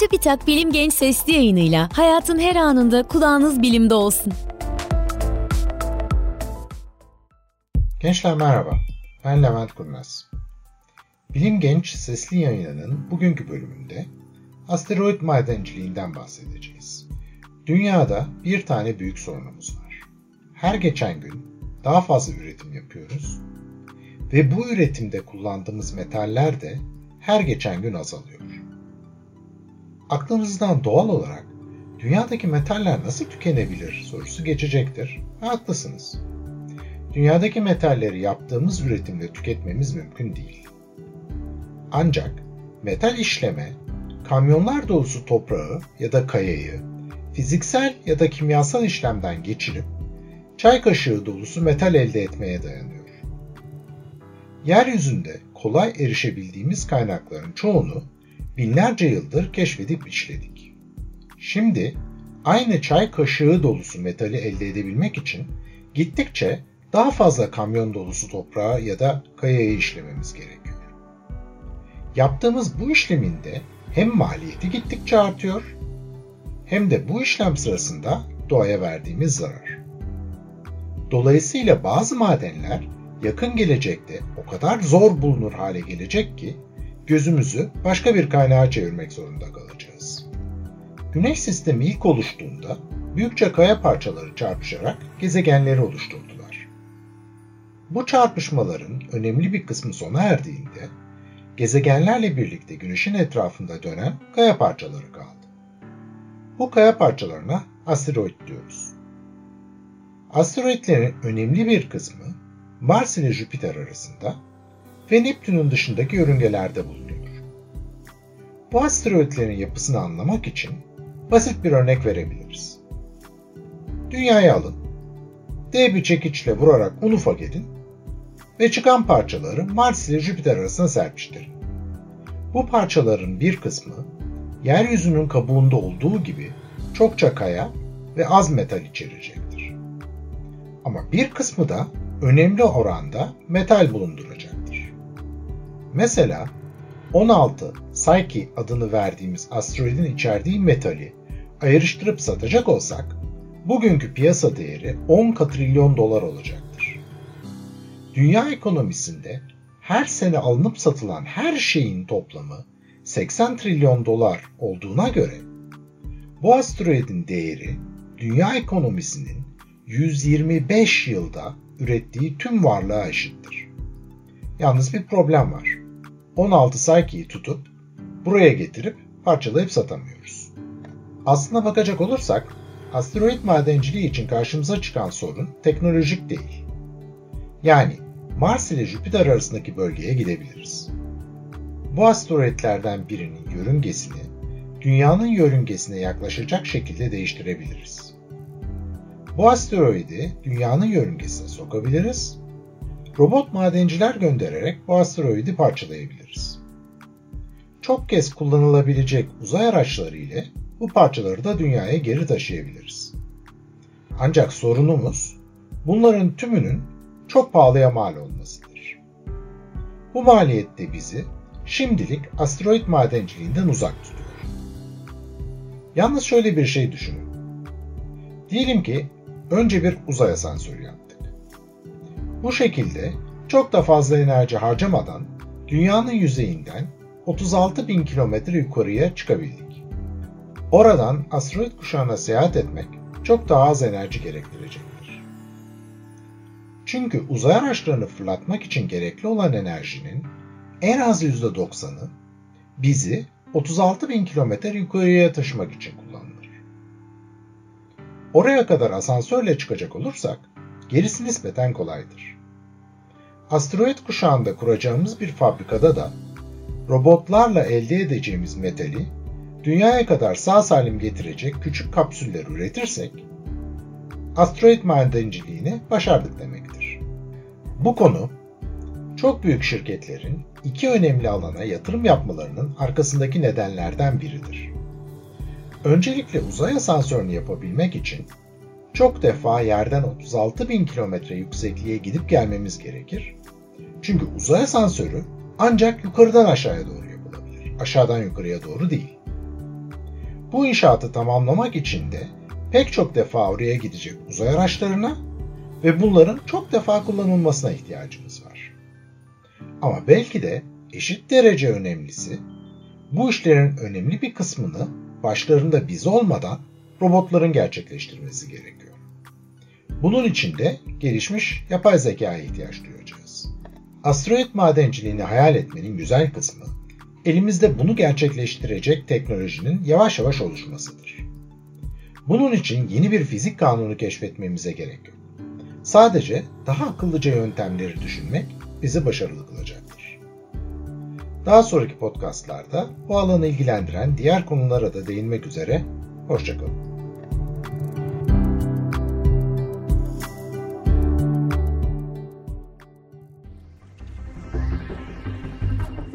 Çubitak Bilim Genç Sesli yayınıyla hayatın her anında kulağınız bilimde olsun. Gençler merhaba, ben Levent Kurnaz. Bilim Genç Sesli yayınının bugünkü bölümünde asteroid madenciliğinden bahsedeceğiz. Dünyada bir tane büyük sorunumuz var. Her geçen gün daha fazla üretim yapıyoruz ve bu üretimde kullandığımız metaller de her geçen gün azalıyor. Aklınızdan doğal olarak dünyadaki metaller nasıl tükenebilir sorusu geçecektir. Haklısınız. Dünyadaki metalleri yaptığımız üretimle tüketmemiz mümkün değil. Ancak metal işleme, kamyonlar dolusu toprağı ya da kayayı fiziksel ya da kimyasal işlemden geçirip çay kaşığı dolusu metal elde etmeye dayanıyor. Yeryüzünde kolay erişebildiğimiz kaynakların çoğunu binlerce yıldır keşfedip işledik. Şimdi aynı çay kaşığı dolusu metali elde edebilmek için gittikçe daha fazla kamyon dolusu toprağı ya da kayayı işlememiz gerekiyor. Yaptığımız bu işleminde hem maliyeti gittikçe artıyor hem de bu işlem sırasında doğaya verdiğimiz zarar. Dolayısıyla bazı madenler yakın gelecekte o kadar zor bulunur hale gelecek ki gözümüzü başka bir kaynağa çevirmek zorunda kalacağız. Güneş sistemi ilk oluştuğunda büyükçe kaya parçaları çarpışarak gezegenleri oluşturdular. Bu çarpışmaların önemli bir kısmı sona erdiğinde gezegenlerle birlikte güneşin etrafında dönen kaya parçaları kaldı. Bu kaya parçalarına asteroid diyoruz. Asteroidlerin önemli bir kısmı Mars ile Jüpiter arasında ve Neptün'ün dışındaki yörüngelerde bulunuyor. Bu asteroidlerin yapısını anlamak için basit bir örnek verebiliriz. Dünyayı alın, D bir çekiçle vurarak un ufak edin ve çıkan parçaları Mars ile Jüpiter arasına serpiştirin. Bu parçaların bir kısmı yeryüzünün kabuğunda olduğu gibi çokça kaya ve az metal içerecektir. Ama bir kısmı da önemli oranda metal bulunduracaktır. Mesela 16 Psyche adını verdiğimiz asteroidin içerdiği metali ayrıştırıp satacak olsak bugünkü piyasa değeri 10 katrilyon dolar olacaktır. Dünya ekonomisinde her sene alınıp satılan her şeyin toplamı 80 trilyon dolar olduğuna göre bu asteroidin değeri dünya ekonomisinin 125 yılda ürettiği tüm varlığa eşittir. Yalnız bir problem var. 16 Psyche'yi tutup buraya getirip parçalayıp satamıyoruz. Aslına bakacak olursak asteroid madenciliği için karşımıza çıkan sorun teknolojik değil. Yani Mars ile Jüpiter arasındaki bölgeye gidebiliriz. Bu asteroidlerden birinin yörüngesini Dünyanın yörüngesine yaklaşacak şekilde değiştirebiliriz. Bu asteroidi Dünyanın yörüngesine sokabiliriz. Robot madenciler göndererek bu asteroidi parçalayabiliriz. Çok kez kullanılabilecek uzay araçları ile bu parçaları da Dünya'ya geri taşıyabiliriz. Ancak sorunumuz bunların tümünün çok pahalıya mal olmasıdır. Bu maliyette bizi şimdilik asteroid madenciliğinden uzak tutuyor. Yalnız şöyle bir şey düşünün. Diyelim ki önce bir uzay asansörü yaptık. Bu şekilde çok da fazla enerji harcamadan dünyanın yüzeyinden 36 bin kilometre yukarıya çıkabildik. Oradan asteroid kuşağına seyahat etmek çok daha az enerji gerektirecektir. Çünkü uzay araçlarını fırlatmak için gerekli olan enerjinin en az %90'ı bizi 36 bin kilometre yukarıya taşımak için kullanılır. Oraya kadar asansörle çıkacak olursak gerisi nispeten kolaydır. Asteroid kuşağında kuracağımız bir fabrikada da robotlarla elde edeceğimiz metali dünyaya kadar sağ salim getirecek küçük kapsüller üretirsek asteroid madenciliğini başardık demektir. Bu konu çok büyük şirketlerin iki önemli alana yatırım yapmalarının arkasındaki nedenlerden biridir. Öncelikle uzay asansörünü yapabilmek için çok defa yerden 36 bin kilometre yüksekliğe gidip gelmemiz gerekir. Çünkü uzay asansörü ancak yukarıdan aşağıya doğru yapılabilir. Aşağıdan yukarıya doğru değil. Bu inşaatı tamamlamak için de pek çok defa oraya gidecek uzay araçlarına ve bunların çok defa kullanılmasına ihtiyacımız var. Ama belki de eşit derece önemlisi bu işlerin önemli bir kısmını başlarında biz olmadan robotların gerçekleştirmesi gerekiyor. Bunun için de gelişmiş yapay zekaya ihtiyaç duyacağız. Asteroid madenciliğini hayal etmenin güzel kısmı, elimizde bunu gerçekleştirecek teknolojinin yavaş yavaş oluşmasıdır. Bunun için yeni bir fizik kanunu keşfetmemize gerek yok. Sadece daha akıllıca yöntemleri düşünmek bizi başarılı kılacaktır. Daha sonraki podcastlarda bu alanı ilgilendiren diğer konulara da değinmek üzere, hoşçakalın.